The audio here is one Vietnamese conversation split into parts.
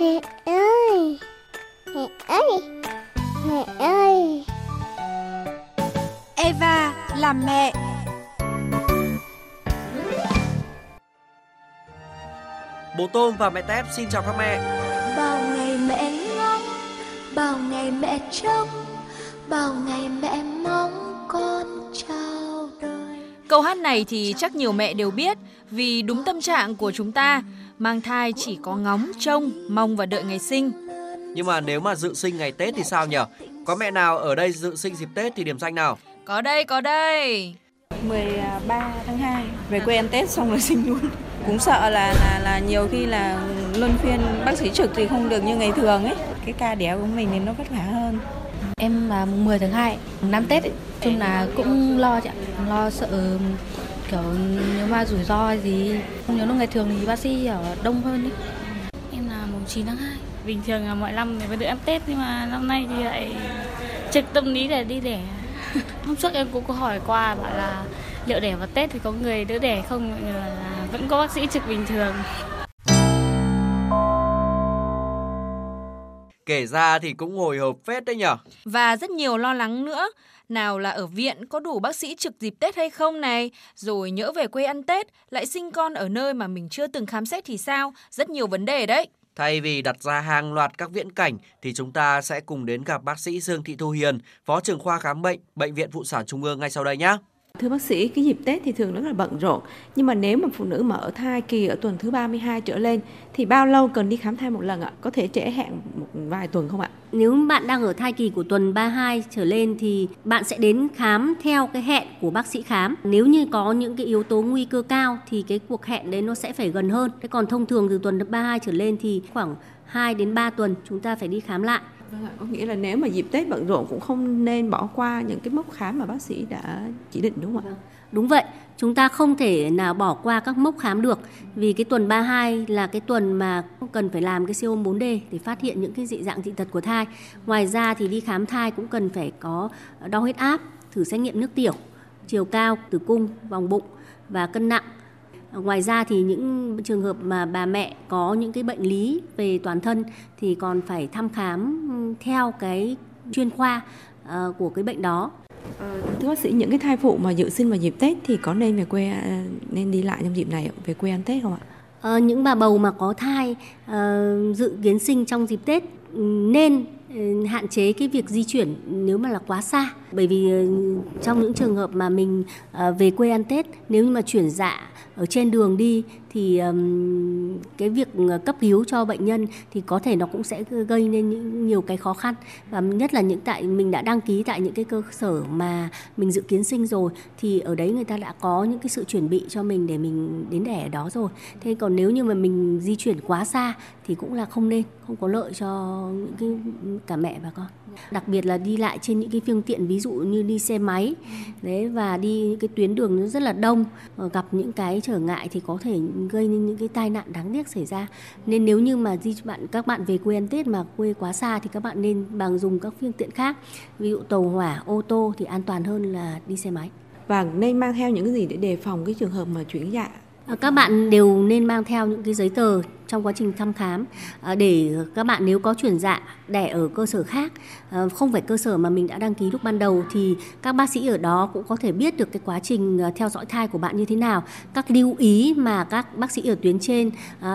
Mẹ ơi! Mẹ ơi! Mẹ ơi! Eva làm mẹ. Bố Tôm và mẹ Tép xin chào các mẹ. Bao ngày mẹ ngóng Bao ngày mẹ trông Bao ngày mẹ mong con chào đời. Câu hát này thì chắc nhiều mẹ đều biết vì đúng tâm trạng của chúng ta, mang thai chỉ có ngóng, trông, mong và đợi ngày sinh. Nhưng mà nếu mà dự sinh ngày Tết thì sao nhỉ? Có mẹ nào ở đây dự sinh dịp Tết thì điểm danh nào? Có đây, có đây. 13 tháng 2 về quê ăn Tết xong rồi sinh luôn. Cũng sợ là là là nhiều khi là luân phiên bác sĩ trực thì không được như ngày thường ấy. Cái ca đẻ của mình thì nó vất vả hơn. Em là 10 tháng 2 năm Tết ấy. chung là cũng lo chị ạ, lo sợ kiểu nếu mà rủi ro gì nếu lúc ngày thường thì bác sĩ ở đông hơn ấy. Em là mùng 9 tháng 2 Bình thường là mọi năm thì vẫn được ăn Tết nhưng mà năm nay thì lại trực tâm lý để đi đẻ. Hôm trước em cũng có hỏi qua bảo là liệu đẻ vào Tết thì có người đỡ đẻ không? Mọi người là vẫn có bác sĩ trực bình thường Kể ra thì cũng hồi hộp phết đấy nhở Và rất nhiều lo lắng nữa nào là ở viện có đủ bác sĩ trực dịp Tết hay không này, rồi nhỡ về quê ăn Tết, lại sinh con ở nơi mà mình chưa từng khám xét thì sao, rất nhiều vấn đề đấy. Thay vì đặt ra hàng loạt các viễn cảnh thì chúng ta sẽ cùng đến gặp bác sĩ Dương Thị Thu Hiền, Phó trưởng khoa khám bệnh, Bệnh viện Phụ sản Trung ương ngay sau đây nhé. Thưa bác sĩ, cái dịp Tết thì thường rất là bận rộn. Nhưng mà nếu mà phụ nữ mà ở thai kỳ ở tuần thứ 32 trở lên thì bao lâu cần đi khám thai một lần ạ? Có thể trễ hẹn một vài tuần không ạ? Nếu bạn đang ở thai kỳ của tuần 32 trở lên thì bạn sẽ đến khám theo cái hẹn của bác sĩ khám. Nếu như có những cái yếu tố nguy cơ cao thì cái cuộc hẹn đấy nó sẽ phải gần hơn. Thế còn thông thường từ tuần 32 trở lên thì khoảng 2 đến 3 tuần chúng ta phải đi khám lại. Vâng ạ, có nghĩa là nếu mà dịp Tết bận rộn cũng không nên bỏ qua những cái mốc khám mà bác sĩ đã chỉ định đúng không ạ? Vâng. Đúng vậy, chúng ta không thể nào bỏ qua các mốc khám được vì cái tuần 32 là cái tuần mà cần phải làm cái siêu âm 4D để phát hiện những cái dị dạng dị tật của thai. Ngoài ra thì đi khám thai cũng cần phải có đo huyết áp, thử xét nghiệm nước tiểu, chiều cao, tử cung, vòng bụng và cân nặng Ngoài ra thì những trường hợp mà bà mẹ có những cái bệnh lý về toàn thân thì còn phải thăm khám theo cái chuyên khoa ờ, của cái bệnh đó. À, thưa bác sĩ, những cái thai phụ mà dự sinh vào dịp Tết thì có nên về quê à, nên đi lại trong dịp này về quê ăn Tết không ạ? À, những bà bầu mà có thai dự kiến sinh trong dịp Tết nên hạn chế cái việc di chuyển nếu mà là quá xa. Bởi vì ờ, trong những trường hợp mà mình ờ, về quê ăn Tết, nếu như mà chuyển dạ ở trên đường đi thì um, cái việc ờ, cấp cứu cho bệnh nhân thì có thể nó cũng sẽ gây nên những nhiều cái khó khăn. Và nhất là những tại mình đã đăng ký tại những cái cơ sở mà mình dự kiến sinh rồi thì ở đấy người ta đã có những cái sự chuẩn bị cho mình để mình đến đẻ ở đó rồi. Thế còn nếu như mà mình di chuyển quá xa thì cũng là không nên không có lợi cho những cái cả mẹ và con. Đặc biệt là đi lại trên những cái phương tiện ví dụ như đi xe máy đấy và đi những cái tuyến đường nó rất là đông ờ, gặp những cái trở ngại thì có thể gây nên những cái tai nạn đáng tiếc xảy ra. Nên nếu như mà di bạn các bạn về quê ăn tết mà quê quá xa thì các bạn nên bằng dùng các phương tiện khác ví dụ tàu hỏa ô tô thì an toàn hơn là đi xe máy. Và nên mang theo những cái gì để đề phòng cái trường hợp mà chuyển dạ? À, các bạn đều nên mang theo những cái giấy tờ trong quá trình thăm khám. À, để các bạn nếu có chuyển dạ đẻ ở cơ sở khác à, không phải cơ sở mà mình đã đăng ký lúc ban đầu, thì các bác sĩ ở đó cũng có thể biết được cái quá trình à, theo dõi thai của bạn như thế nào, các lưu ý mà các bác sĩ ở tuyến trên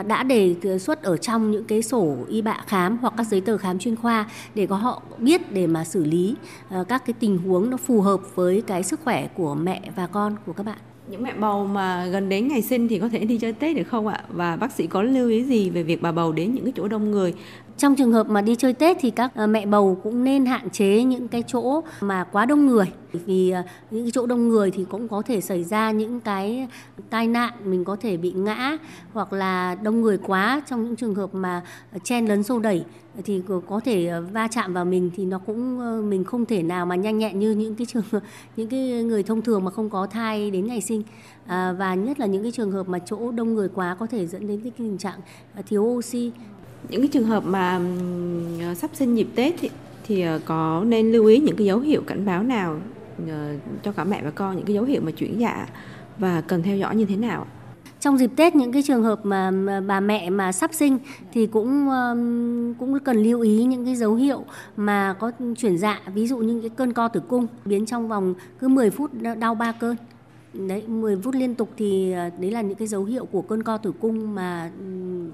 đã đề xuất ở trong những cái sổ y bạ khám hoặc các giấy tờ khám chuyên khoa để có họ biết để mà xử lý các cái tình huống nó phù hợp với cái sức khỏe của mẹ và con của các bạn những mẹ bầu mà gần đến ngày sinh thì có thể đi chơi Tết được không ạ? Và bác sĩ có lưu ý gì về việc bà bầu đến những cái chỗ đông người? Trong trường hợp mà đi chơi Tết thì các ờ, mẹ bầu cũng nên hạn chế những cái chỗ mà quá đông người. Vì ờ, những cái chỗ đông người thì cũng có thể xảy ra những cái tai nạn mình có thể bị ngã hoặc là đông người quá. Trong những trường hợp mà chen lấn xô đẩy thì có thể ờ, va chạm vào mình thì nó cũng mình không thể nào mà nhanh nhẹn như những cái trường những cái người thông thường mà không có thai đến ngày sinh. À, và nhất là những cái trường hợp mà chỗ đông người quá có thể dẫn đến cái tình trạng thiếu oxy những cái trường hợp mà ờ, sắp sinh dịp Tết thì, thì ờ, có nên lưu ý những cái dấu hiệu cảnh báo nào ờ, cho cả mẹ và con những cái dấu hiệu mà chuyển dạ và cần theo dõi như thế nào? trong dịp Tết những cái trường hợp mà, mà bà mẹ mà sắp sinh thì cũng cũng cần lưu ý những cái dấu hiệu mà có chuyển dạ ví dụ như cái cơn co tử cung biến trong vòng cứ 10 phút đau ba cơn đấy 10 phút liên tục thì à, đấy là những cái dấu hiệu của cơn co tử cung mà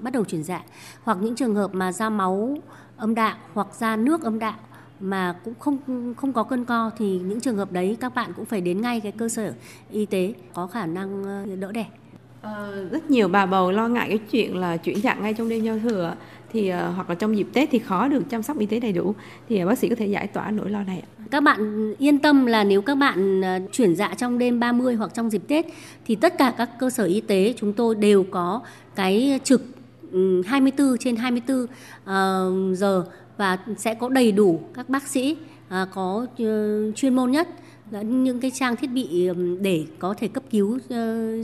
bắt đầu chuyển dạ hoặc những trường hợp mà ra máu âm đạo hoặc ra nước âm đạo mà cũng không không có cơn co thì những trường hợp đấy các bạn cũng phải đến ngay cái cơ sở y tế có khả năng ờ, đỡ đẻ. Ờ, rất nhiều bà bầu lo ngại cái chuyện là chuyển dạ ngay trong đêm giao thừa thì uh, hoặc là trong dịp Tết thì khó được chăm sóc y tế đầy đủ thì uh, bác sĩ có thể giải tỏa nỗi lo này ạ. Các bạn yên tâm là nếu các bạn uh, chuyển dạ trong đêm 30 hoặc trong dịp Tết thì tất cả các cơ sở y tế chúng tôi đều có cái trực ừ, 24 trên 24 uh, giờ và sẽ có đầy đủ các bác sĩ uh, có chuyên môn nhất những cái trang thiết bị để có thể cấp cứu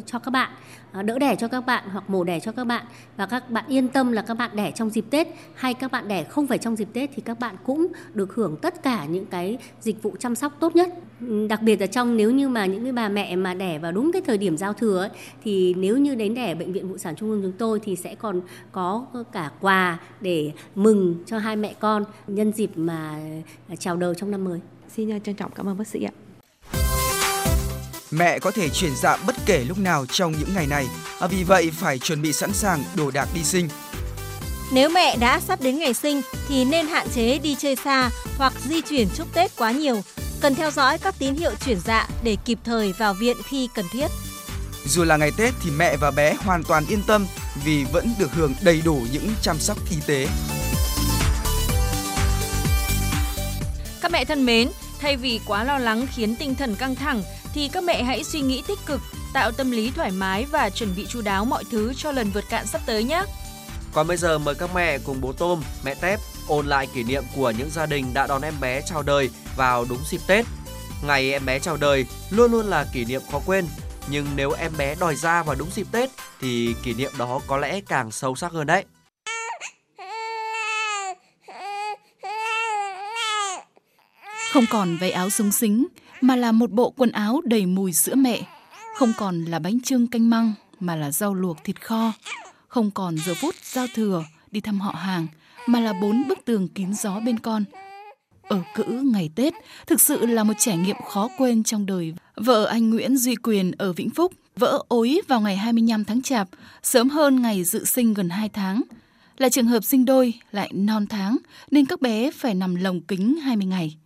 cho các bạn ờ, đỡ đẻ cho các bạn hoặc mổ đẻ cho các bạn và các bạn yên tâm là các bạn đẻ trong dịp Tết hay các bạn đẻ không phải trong dịp Tết thì các bạn cũng được hưởng tất cả những cái dịch vụ chăm sóc tốt nhất. Đặc biệt là trong nếu như mà những cái bà mẹ mà đẻ vào đúng cái thời điểm giao thừa ấy, thì nếu như đến đẻ bệnh viện phụ sản trung ương chúng tôi thì sẽ còn có cả quà để mừng cho hai mẹ con nhân dịp mà à, chào đời trong năm mới. Xin à, trân trọng cảm ơn bác sĩ ạ. Mẹ có thể chuyển dạ bất kể lúc nào trong những ngày này, à, vì vậy phải chuẩn bị sẵn sàng đồ đạc đi sinh. Nếu mẹ đã sắp đến ngày sinh thì nên hạn chế đi chơi xa hoặc di chuyển chúc Tết quá nhiều. Cần theo dõi các tín hiệu chuyển dạ để kịp thời vào viện khi cần thiết. Dù là ngày Tết thì mẹ và bé hoàn toàn yên tâm vì vẫn được hưởng đầy đủ những chăm sóc y tế. Các mẹ thân mến, thay vì quá lo lắng khiến tinh thần căng thẳng thì các mẹ hãy suy nghĩ tích cực, tạo tâm lý thoải mái và chuẩn bị chu đáo mọi thứ cho lần vượt cạn sắp tới nhé. Còn bây giờ mời các mẹ cùng bố Tôm, mẹ Tép ôn lại kỷ niệm của những gia đình đã đón em bé chào đời vào đúng dịp Tết. Ngày em bé chào đời luôn luôn là kỷ niệm khó quên, nhưng nếu em bé đòi ra vào đúng dịp Tết thì kỷ niệm đó có lẽ càng sâu sắc hơn đấy. Không còn váy áo súng xính, mà là một bộ quần áo đầy mùi sữa mẹ. Không còn là bánh trưng canh măng, mà là rau luộc thịt kho. Không còn giờ phút giao thừa đi thăm họ hàng, mà là bốn bức tường kín gió bên con. Ở cữ ngày Tết thực sự là một trải nghiệm khó quên trong đời. Vợ anh Nguyễn Duy Quyền ở Vĩnh Phúc vỡ ối vào ngày 25 tháng Chạp, sớm hơn ngày dự sinh gần 2 tháng. Là trường hợp sinh đôi lại non tháng nên các bé phải nằm lồng kính 20 ngày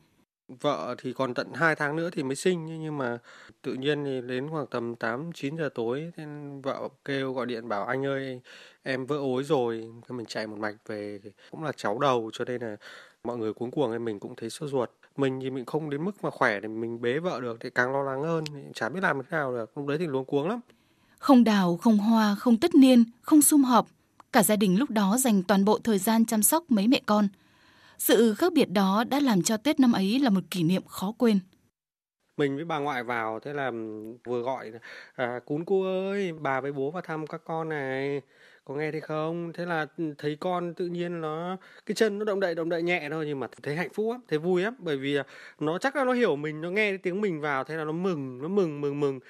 vợ thì còn tận 2 tháng nữa thì mới sinh nhưng mà tự nhiên thì đến khoảng tầm 8 9 giờ tối thì vợ kêu gọi điện bảo, anh ơi, em vỡ ối rồi. Mình chạy một mạch về cũng là cháu đầu, cho nên là mọi người cuống cuồng thì mình cũng thấy sốt ruột. Mình thì mình không đến mức mà khỏe để mình bế vợ được, thì càng lo lắng hơn chả biết làm thế nào được. Lúc đấy thì luống cuống lắm. Không đào, không hoa, không tất niên, không sum họp. Cả gia đình lúc đó dành toàn bộ thời gian chăm sóc mấy mẹ con sự khác biệt đó đã làm cho Tết năm ấy là một kỷ niệm khó quên. Mình với bà ngoại vào, thế là vừa gọi à, cún cô ơi, bà với bố vào thăm các con này. Có nghe thấy không? Thế là thấy con tự nhiên nó cái chân nó động đậy động đậy nhẹ thôi nhưng mà thấy hạnh phúc lắm thấy vui lắm. Bởi vì à, nó chắc là nó hiểu mình nó nghe tiếng mình vào thế là nó mừng nó mừng mừng mừng.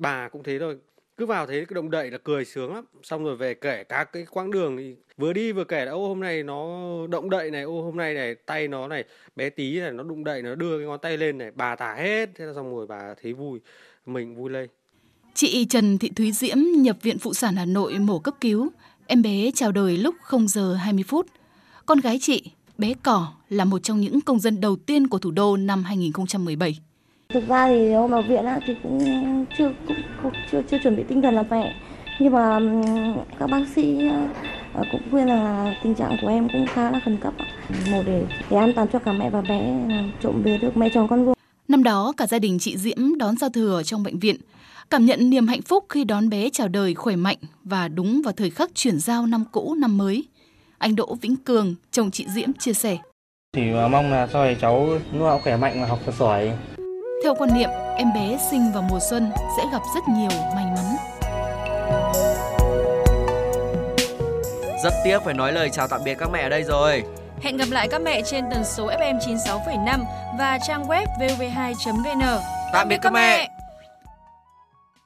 Bà cũng thế thôi cứ vào thấy cái động đậy là cười sướng lắm. Xong rồi về kể các cái quãng đường thì vừa đi vừa kể là, ô, hôm nay nó động đậy này, ô, hôm nay này, tay nó này, bé tí này, nó đụng đậy, nó đưa cái ngón tay lên này, bà tả hết. Thế là xong rồi bà thấy vui, mình vui lên chị Trần Thị Thúy Diễm nhập viện phụ sản Hà Nội mổ cấp cứu. Em bé chào đời lúc 0 giờ 20 phút. Con gái chị, bé cỏ, là một trong những công dân đầu tiên của thủ đô năm 2017 Thực ra thì hôm vào viện á, thì cũng chưa cũng, cũng chưa chưa chuẩn bị tinh thần là mẹ nhưng mà các bác sĩ ờ, cũng khuyên là tình trạng của em cũng khá là khẩn cấp một để để an toàn cho cả mẹ và bé trộm về được mẹ chồng con vuông. Năm đó cả gia đình chị Diễm đón giao thừa trong bệnh viện, cảm nhận niềm hạnh phúc khi đón bé chào đời khỏe mạnh và đúng vào thời khắc chuyển giao năm cũ năm mới. Anh Đỗ Vĩnh Cường, chồng chị Diễm chia sẻ. Thì mong là sau này cháu lúc nào khỏe mạnh và học thật giỏi theo quan niệm, em bé sinh vào mùa xuân sẽ gặp rất nhiều may mắn. Rất tiếc phải nói lời chào tạm biệt các mẹ ở đây rồi. Hẹn gặp lại các mẹ trên tần số FM 96,5 và trang web vv2.vn. Tạm biệt các mẹ.